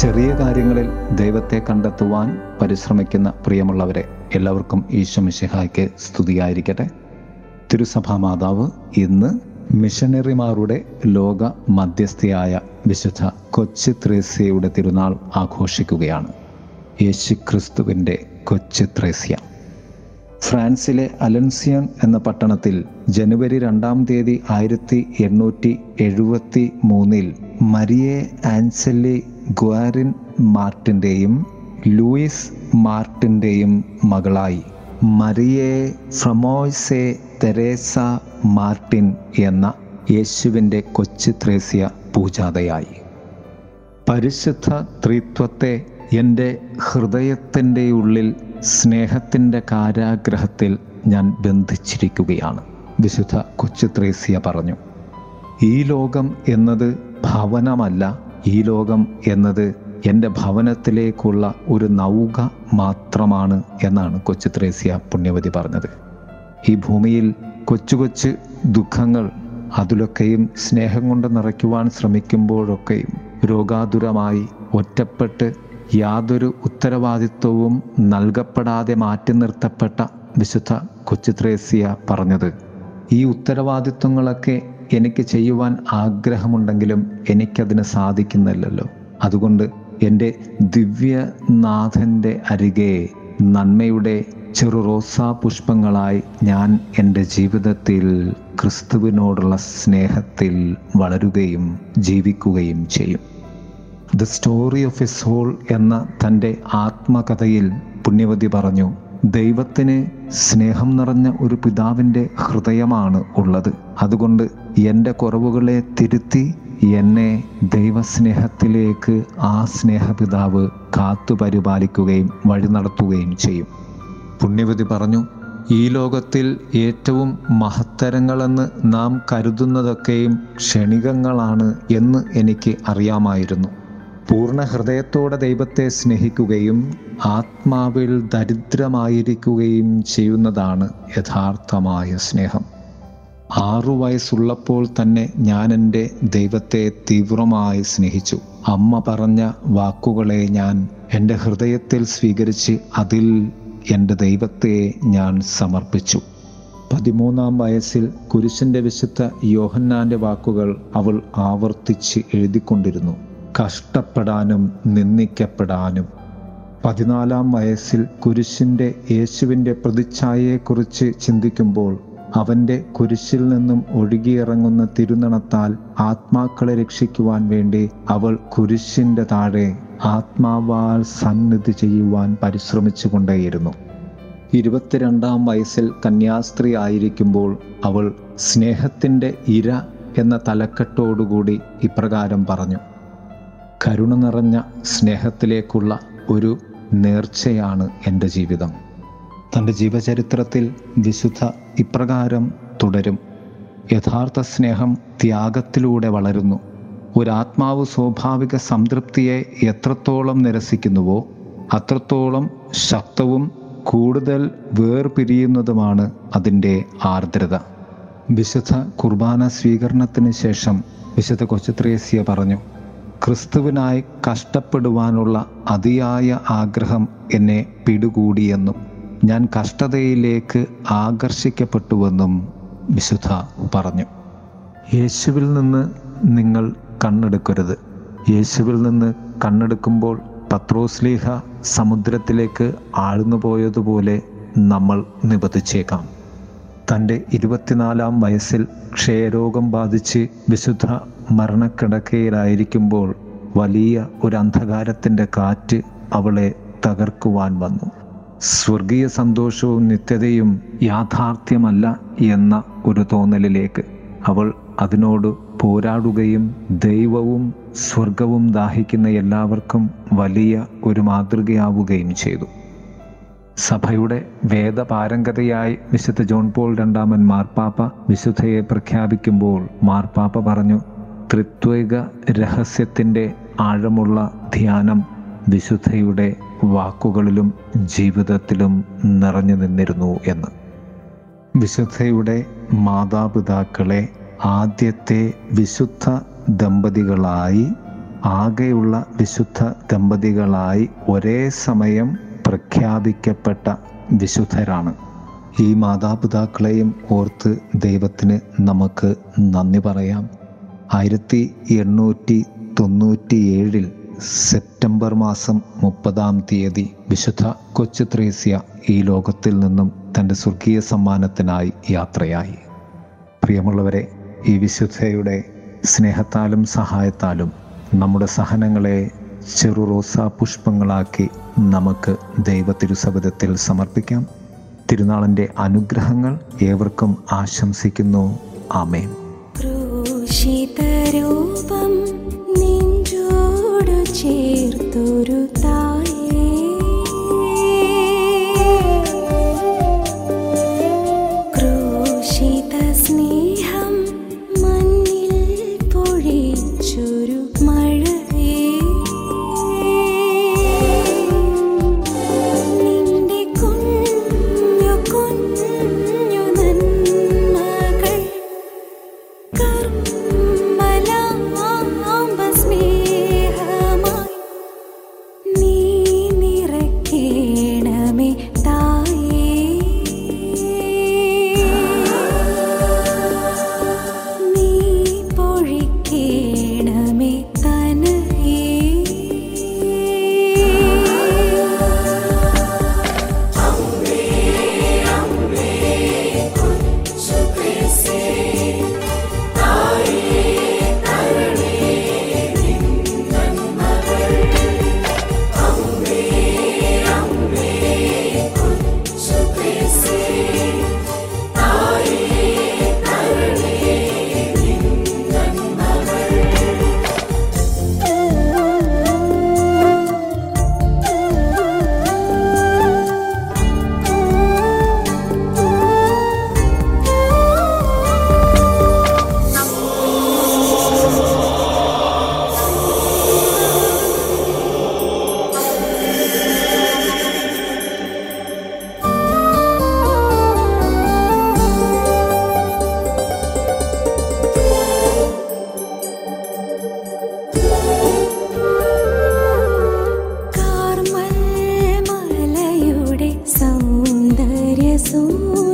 ചെറിയ കാര്യങ്ങളിൽ ദൈവത്തെ കണ്ടെത്തുവാൻ പരിശ്രമിക്കുന്ന പ്രിയമുള്ളവരെ എല്ലാവർക്കും ഈശോ മിശിഹായ്ക്ക് സ്തുതിയായിരിക്കട്ടെ. തിരുസഭാ മാതാവ് ഇന്ന് മിഷനറിമാരുടെ ലോക മധ്യസ്ഥയായ വിശുദ്ധ കൊച്ചു ത്രേസ്യയുടെ തിരുനാൾ ആഘോഷിക്കുകയാണ്. യേശു ക്രിസ്തുവിന്റെ കൊച്ചു ത്രേസ്യ. ഫ്രാൻസിലെ അലൻസിയൻ എന്ന പട്ടണത്തിൽ ജനുവരി രണ്ടാം തീയതി ആയിരത്തി എണ്ണൂറ്റി എഴുപത്തി മൂന്നിൽ മരിയെ ആൻസലി ഗ്വാരിൻ മാർട്ടിന്റെയും ലൂയിസ് മാർട്ടിന്റെയും മകളായി. മരിയെ ഫ്രമോയ്സെ തെരേസ മാർട്ടിൻ എന്ന യേശുവിന്റെ കൊച്ചു ത്രേസ്യ പൂജാതയായി. പരിശുദ്ധ ത്രിത്വത്തെ എന്റെ ഹൃദയത്തിന്റെ ഉള്ളിൽ സ്നേഹത്തിന്റെ കാരാഗ്രഹത്തിൽ ഞാൻ ബന്ധിച്ചിരിക്കുകയാണ് വിശുദ്ധ കൊച്ചു ത്രേസ്യ പറഞ്ഞു. ഈ ലോകം എന്നത് ഭവനമല്ല ഈ ലോകം എന്നത് എന്റെ ഭവനത്തിലേക്കുള്ള ഒരു നൗക മാത്രമാണ് എന്നാണ് കൊച്ചു ത്രേസ്യ പുണ്യവതി പറഞ്ഞത്. ഈ ഭൂമിയിൽ കൊച്ചു കൊച്ചു ദുഃഖങ്ങൾ അതിലൊക്കെയും സ്നേഹം കൊണ്ട് നിറയ്ക്കുവാൻ ശ്രമിക്കുമ്പോഴൊക്കെയും രോഗാതുരമായി ഒറ്റപ്പെട്ട് യാതൊരു ഉത്തരവാദിത്വവും നൽകപ്പെടാതെ മാറ്റി നിർത്തപ്പെട്ട വിശുദ്ധ കൊച്ചുത്രേസ്യ പറഞ്ഞത്. ഈ ഉത്തരവാദിത്വങ്ങളൊക്കെ എനിക്ക് ചെയ്യുവാൻ ആഗ്രഹമുണ്ടെങ്കിലും എനിക്കതിന് സാധിക്കുന്നില്ലല്ലോ. അതുകൊണ്ട് എന്റെ ദിവ്യനാഥന്റെ അരികെ നന്മയുടെ ചെറു റോസാ പുഷ്പങ്ങളായി ഞാൻ എന്റെ ജീവിതത്തിൽ ക്രിസ്തുവിനോടുള്ള സ്നേഹത്തിൽ വളരുകയും ജീവിക്കുകയും ചെയ്യും. The story of a soul എന്ന തന്റെ ആത്മകഥയിൽ പുണ്യവതി പറഞ്ഞു ദൈവത്തിന് സ്നേഹം നിറഞ്ഞ ഒരു പിതാവിന്റെ ഹൃദയമാണ് ഉള്ളത്. അതുകൊണ്ട് എന്റെ കുറവുകളെ തിരുത്തി എന്നെ ദൈവസ്നേഹത്തിലേക്ക് ആ സ്നേഹപിതാവ് കാത്തു പരിപാലിക്കുകയും വഴി നടത്തുകയും ചെയ്യും. പുണ്യവതി പറഞ്ഞു ഈ ലോകത്തിൽ ഏറ്റവും മഹത്തരങ്ങളെന്ന് നാം കരുതുന്നതൊക്കെയും ക്ഷണികങ്ങളാണ് എന്ന് എനിക്ക് അറിയാമായിരുന്നു. പൂർണ ഹൃദയത്തോടെ ദൈവത്തെ സ്നേഹിക്കുകയും ആത്മാവിൽ ദരിദ്രമായിരിക്കുകയും ചെയ്യുന്നതാണ് യഥാർത്ഥമായ സ്നേഹം. ആറു വയസ്സുള്ളപ്പോൾ തന്നെ ഞാൻ എന്റെ ദൈവത്തെ തീവ്രമായി സ്നേഹിച്ചു. അമ്മ പറഞ്ഞ വാക്കുകളെ ഞാൻ എന്റെ ഹൃദയത്തിൽ സ്വീകരിച്ച് അതിൽ എന്റെ ദൈവത്തെ ഞാൻ സമർപ്പിച്ചു. പതിമൂന്നാം വയസ്സിൽ കുരിശിന്റെ വിശുദ്ധ യോഹന്നാന്റെ വാക്കുകൾ അവൾ ആവർത്തിച്ച് എഴുതിക്കൊണ്ടിരുന്നു. കഷ്ടപ്പെടാനും നിന്ദിക്കപ്പെടാനും. പതിനാലാം വയസ്സിൽ കുരിശിന്റെ യേശുവിന്റെ പ്രതിച്ഛായയെക്കുറിച്ച് ചിന്തിക്കുമ്പോൾ അവന്റെ കുരിശിൽ നിന്നും ഒഴുകിയിറങ്ങുന്ന തിരുനണത്താൽ ആത്മാക്കളെ രക്ഷിക്കുവാൻ വേണ്ടി അവൾ കുരിശിന്റെ താഴെ ആത്മാവാൽ സന്നിധി ചെയ്യുവാൻ പരിശ്രമിച്ചു കൊണ്ടേയിരുന്നു ഇരുപത്തിരണ്ടാം വയസ്സിൽ കന്യാസ്ത്രീ ആയിരിക്കുമ്പോൾ അവൾ സ്നേഹത്തിന്റെ ഇര എന്ന തലക്കെട്ടോടുകൂടി ഇപ്രകാരം പറഞ്ഞു കരുണ നിറഞ്ഞ സ്നേഹത്തിലേക്കുള്ള ഒരു നേർച്ചയാണ് എന്റെ ജീവിതം. തന്റെ ജീവചരിത്രത്തിൽ വിശുദ്ധ ഇപ്രകാരം തുടരും. യഥാർത്ഥ സ്നേഹം ത്യാഗത്തിലൂടെ വളരുന്നു. ഒരാത്മാവ് സ്വാഭാവിക സംതൃപ്തിയെ എത്രത്തോളം നിരസിക്കുന്നുവോ അത്രത്തോളം ശക്തവും കൂടുതൽ വേർപിരിയുന്നതുമാണ് അതിന്റെ ആർദ്രത. വിശുദ്ധ കുർബാന സ്വീകരണത്തിന് ശേഷം വിശുദ്ധ കൊച്ചുത്രേസ്യ പറഞ്ഞു ക്രിസ്തുവിനായി കഷ്ടപ്പെടുവാനുള്ള അതിയായ ആഗ്രഹം എന്നെ പിടികൂടിയെന്നും ഞാൻ കഷ്ടതയിലേക്ക് ആകർഷിക്കപ്പെട്ടുവെന്നും വിശുദ്ധ പറഞ്ഞു. യേശുവിൽ നിന്ന് നിങ്ങൾ കണ്ണെടുക്കരുത്. യേശുവിൽ നിന്ന് കണ്ണെടുക്കുമ്പോൾ പത്രോസ്ലീഹ സമുദ്രത്തിലേക്ക് ആഴ്ന്നു പോയതുപോലെ നമ്മൾ നിബന്ധിച്ചേക്കാം. തന്റെ ഇരുപത്തിനാലാം വയസ്സിൽ ക്ഷയരോഗം ബാധിച്ച് വിശുദ്ധ മരണക്കിടക്കയിലായിരിക്കുമ്പോൾ വലിയ ഒരു അന്ധകാരത്തിന്റെ കാറ്റ് അവളെ തകർക്കുവാൻ വന്നു. സ്വർഗീയ സന്തോഷവും നിത്യതയും യാഥാർത്ഥ്യമല്ല എന്ന ഒരു തോന്നലിലേക്ക് അവൾ അതിനോട് പോരാടുകയും ദൈവവും സ്വർഗവും ദാഹിക്കുന്ന എല്ലാവർക്കും വലിയ ഒരു മാതൃകയാവുകയും ചെയ്തു. സഭയുടെ വേദപാരംഗതയായി വിശുദ്ധ ജോൺ പോൾ രണ്ടാമൻ മാർപ്പാപ്പ വിശുദ്ധയെ പ്രഖ്യാപിക്കുമ്പോൾ മാർപ്പാപ്പ പറഞ്ഞു ത്രിത്വിക രഹസ്യത്തിന്റെ ആഴമുള്ള ധ്യാനം വിശുദ്ധയുടെ വാക്കുകളിലും ജീവിതത്തിലും നിറഞ്ഞു നിന്നിരുന്നു എന്ന്. വിശുദ്ധയുടെ മാതാപിതാക്കളെ ആദ്യത്തെ വിശുദ്ധ ദമ്പതികളായി ആകെയുള്ള വിശുദ്ധ ദമ്പതികളായി ഒരേ സമയം പ്രഖ്യാപിക്കപ്പെട്ട വിശുദ്ധരാണ്. ഈ മാതാപിതാക്കളെയും ഓർത്ത് ദൈവത്തിന് നമുക്ക് നന്ദി പറയാം. ആയിരത്തി എണ്ണൂറ്റി തൊണ്ണൂറ്റിയേഴിൽ സെപ്റ്റംബർ മാസം മുപ്പതാം തീയതി വിശുദ്ധ കൊച്ചു ത്രേസ്യ ഈ ലോകത്തിൽ നിന്നും തന്റെ സ്വർഗീയ സമ്മാനത്തിനായി യാത്രയായി. പ്രിയമുള്ളവരെ ഈ വിശുദ്ധയുടെ സ്നേഹത്താലും സഹായത്താലും നമ്മുടെ സഹനങ്ങളെ ചെറു റോസാ പുഷ്പങ്ങളാക്കി നമുക്ക് ദൈവ തിരുസബദത്തിൽ സമർപ്പിക്കാം. തിരുനാളിന്റെ അനുഗ്രഹങ്ങൾ ഏവർക്കും ആശംസിക്കുന്നു. ആമേൻ. ക്രൂശിതരൂപം 一起。soon.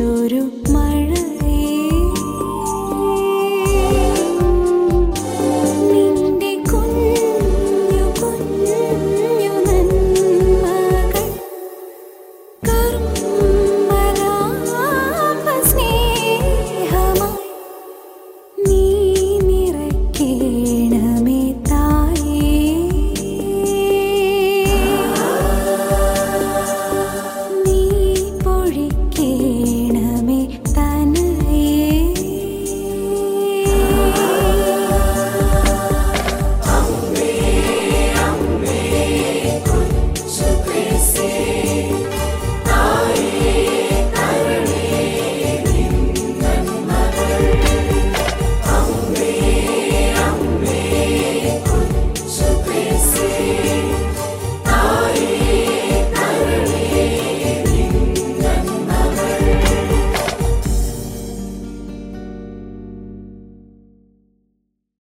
choro